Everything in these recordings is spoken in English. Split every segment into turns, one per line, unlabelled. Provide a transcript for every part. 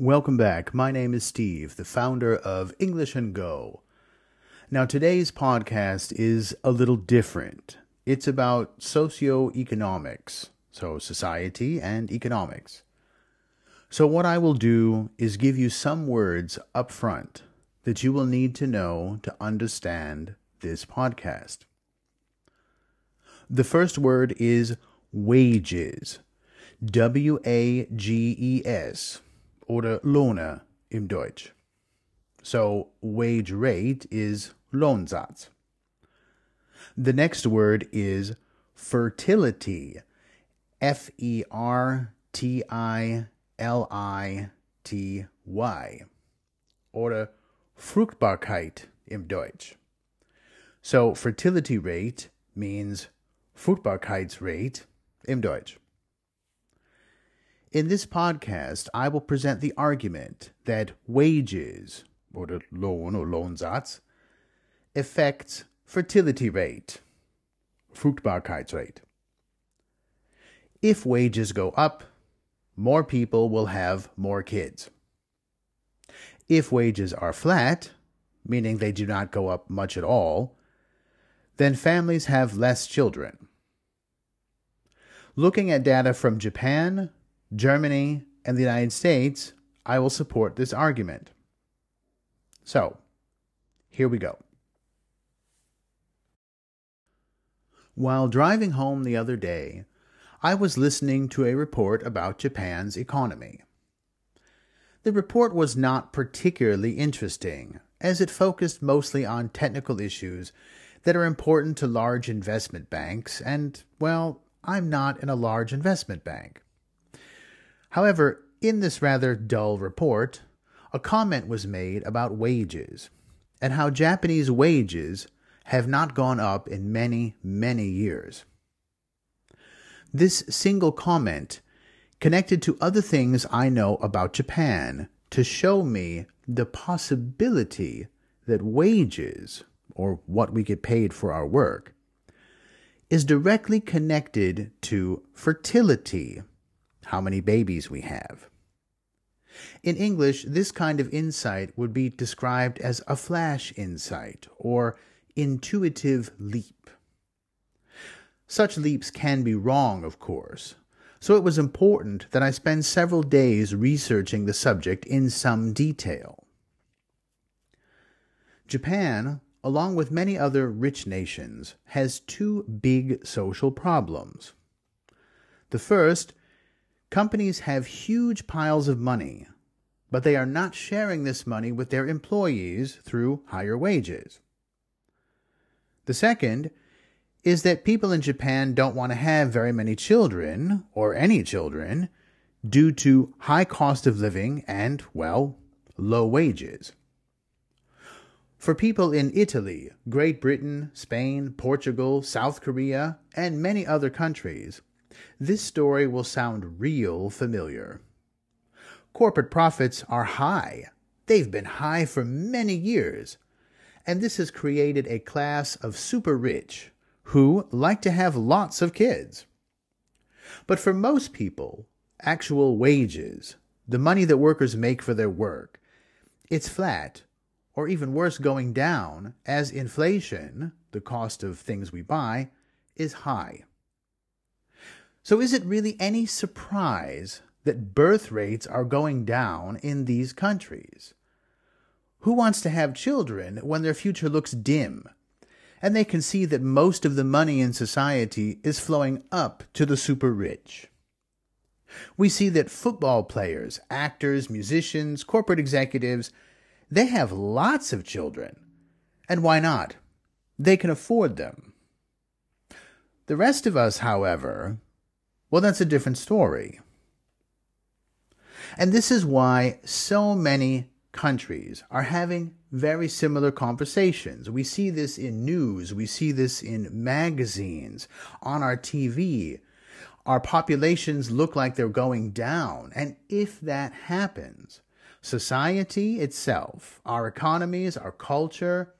Welcome back. My name is Steve, the founder of English and Go. Now, today's podcast is a little different. It's about socioeconomics, so society and economics. So, what I will do is give you some words up front that you will need to know to understand this podcast. The first word is wages. W A G E S oder Lohne im Deutsch. So wage rate is Lohnsatz. The next word is fertility. F E R T I L I T Y. Oder Fruchtbarkeit im Deutsch. So fertility rate means Fruchtbarkeitsrate im Deutsch. In this podcast, I will present the argument that wages, or the Lohn or Lohnsatz, affects fertility rate, Fruchtbarkeitsrate. If wages go up, more people will have more kids. If wages are flat, meaning they do not go up much at all, then families have less children. Looking at data from Japan, Germany, and the United States, I will support this argument. So, here we go. While driving home the other day, I was listening to a report about Japan's economy. The report was not particularly interesting, as it focused mostly on technical issues that are important to large investment banks, and, well, I'm not in a large investment bank. However, in this rather dull report, a comment was made about wages and how Japanese wages have not gone up in many, many years. This single comment connected to other things I know about Japan to show me the possibility that wages, or what we get paid for our work, is directly connected to fertility how many babies we have. In English, this kind of insight would be described as a flash insight or intuitive leap. Such leaps can be wrong, of course, so it was important that I spend several days researching the subject in some detail. Japan, along with many other rich nations, has two big social problems. The first Companies have huge piles of money, but they are not sharing this money with their employees through higher wages. The second is that people in Japan don't want to have very many children, or any children, due to high cost of living and, well, low wages. For people in Italy, Great Britain, Spain, Portugal, South Korea, and many other countries, this story will sound real familiar. Corporate profits are high. They've been high for many years. And this has created a class of super rich who like to have lots of kids. But for most people, actual wages, the money that workers make for their work, it's flat, or even worse, going down as inflation, the cost of things we buy, is high. So, is it really any surprise that birth rates are going down in these countries? Who wants to have children when their future looks dim? And they can see that most of the money in society is flowing up to the super rich. We see that football players, actors, musicians, corporate executives, they have lots of children. And why not? They can afford them. The rest of us, however, well, that's a different story. And this is why so many countries are having very similar conversations. We see this in news, we see this in magazines, on our TV. Our populations look like they're going down. And if that happens, society itself, our economies, our culture,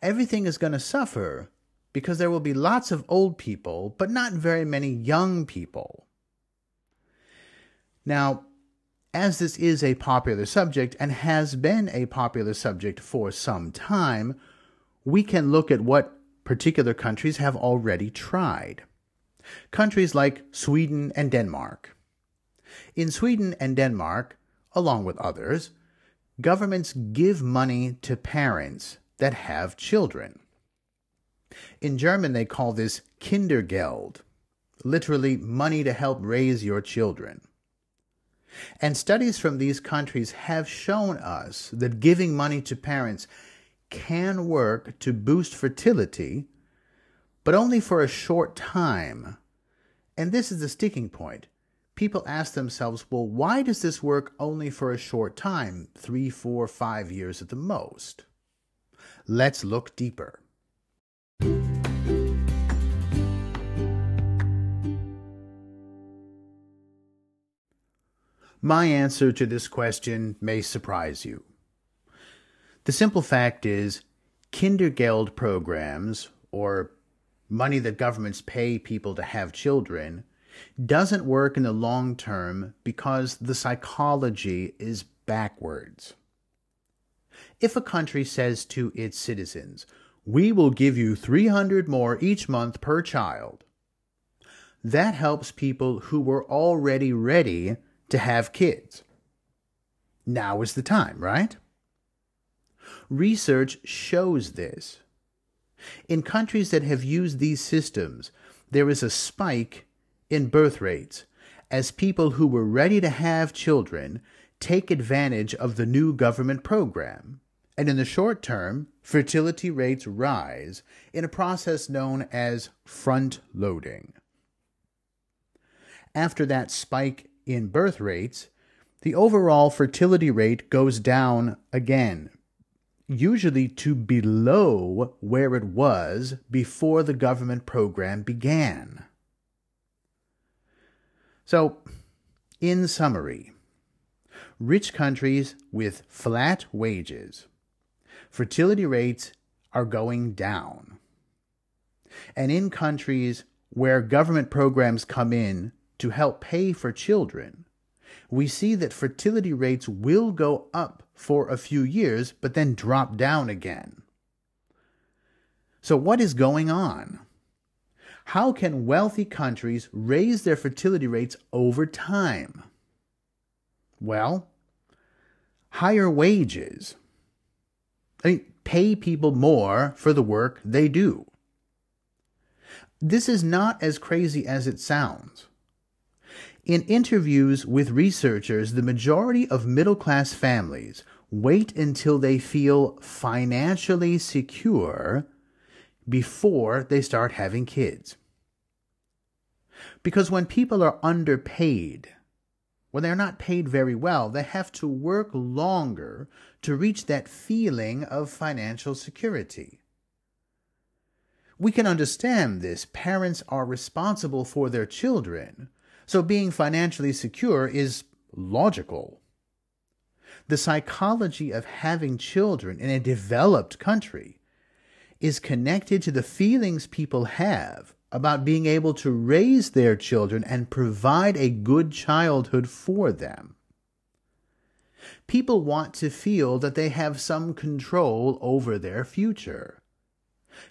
everything is going to suffer because there will be lots of old people, but not very many young people. Now, as this is a popular subject and has been a popular subject for some time, we can look at what particular countries have already tried. Countries like Sweden and Denmark. In Sweden and Denmark, along with others, governments give money to parents that have children. In German, they call this Kindergeld, literally money to help raise your children. And studies from these countries have shown us that giving money to parents can work to boost fertility, but only for a short time. And this is the sticking point. People ask themselves, well, why does this work only for a short time, three, four, five years at the most? Let's look deeper. My answer to this question may surprise you. The simple fact is, Kindergeld programs, or money that governments pay people to have children, doesn't work in the long term because the psychology is backwards. If a country says to its citizens, we will give you 300 more each month per child, that helps people who were already ready to have kids. Now is the time, right? Research shows this. In countries that have used these systems, there is a spike in birth rates as people who were ready to have children take advantage of the new government program. And in the short term, fertility rates rise in a process known as front loading. After that spike in birth rates, the overall fertility rate goes down again, usually to below where it was before the government program began. So, in summary, rich countries with flat wages, fertility rates are going down. And in countries where government programs come in to help pay for children, we see that fertility rates will go up for a few years, but then drop down again. So, what is going on? How can wealthy countries raise their fertility rates over time? Well, higher wages. I mean, pay people more for the work they do. This is not as crazy as it sounds. In interviews with researchers, the majority of middle class families wait until they feel financially secure before they start having kids. Because when people are underpaid, when they're not paid very well, they have to work longer to reach that feeling of financial security. We can understand this. Parents are responsible for their children, so being financially secure is logical. The psychology of having children in a developed country is connected to the feelings people have about being able to raise their children and provide a good childhood for them. People want to feel that they have some control over their future.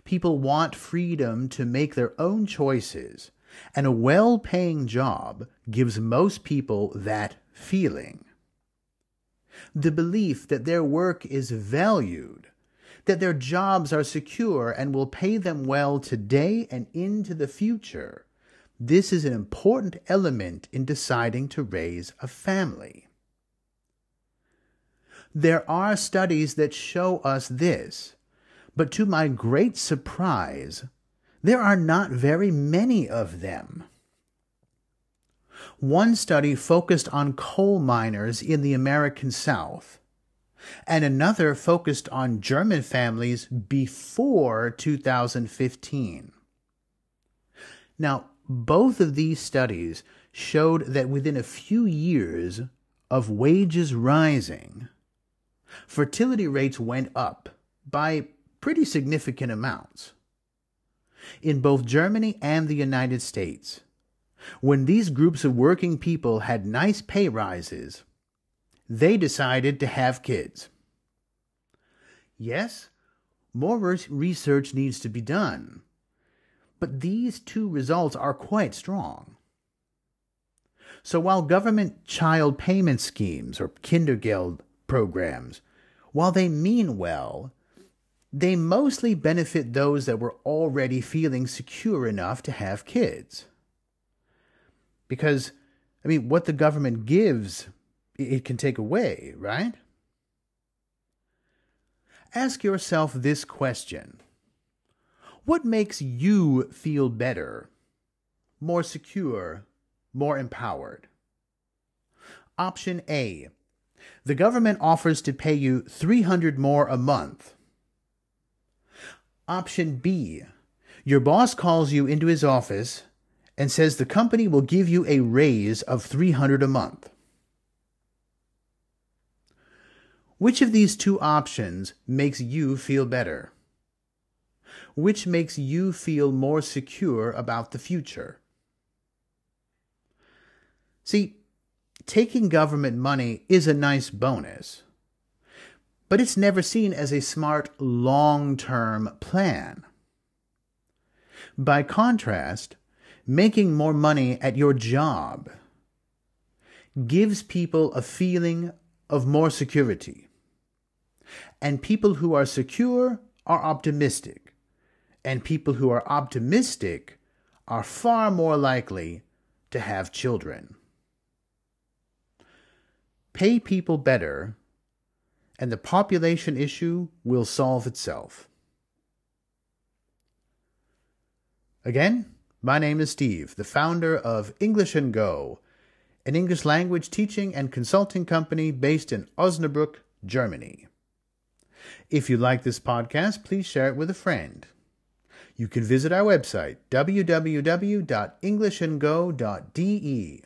People want freedom to make their own choices and a well paying job gives most people that feeling. The belief that their work is valued, that their jobs are secure and will pay them well today and into the future. This is an important element in deciding to raise a family. There are studies that show us this, but to my great surprise, there are not very many of them. One study focused on coal miners in the American South, and another focused on German families before 2015. Now, both of these studies showed that within a few years of wages rising, fertility rates went up by pretty significant amounts in both Germany and the United States. When these groups of working people had nice pay rises, they decided to have kids. Yes, more research needs to be done, but these two results are quite strong. So while government child payment schemes or Kindergeld programs, while they mean well, they mostly benefit those that were already feeling secure enough to have kids. Because, I mean, what the government gives, it can take away, right? Ask yourself this question What makes you feel better, more secure, more empowered? Option A The government offers to pay you 300 more a month Option B Your boss calls you into his office and says the company will give you a raise of 300 a month. Which of these two options makes you feel better? Which makes you feel more secure about the future? See, taking government money is a nice bonus but it's never seen as a smart long term plan. By contrast, making more money at your job gives people a feeling of more security. And people who are secure are optimistic. And people who are optimistic are far more likely to have children. Pay people better and the population issue will solve itself. Again, my name is Steve, the founder of English and Go, an English language teaching and consulting company based in Osnabrück, Germany. If you like this podcast, please share it with a friend. You can visit our website, www.englishandgo.de